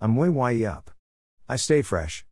I'm way way up. I stay fresh.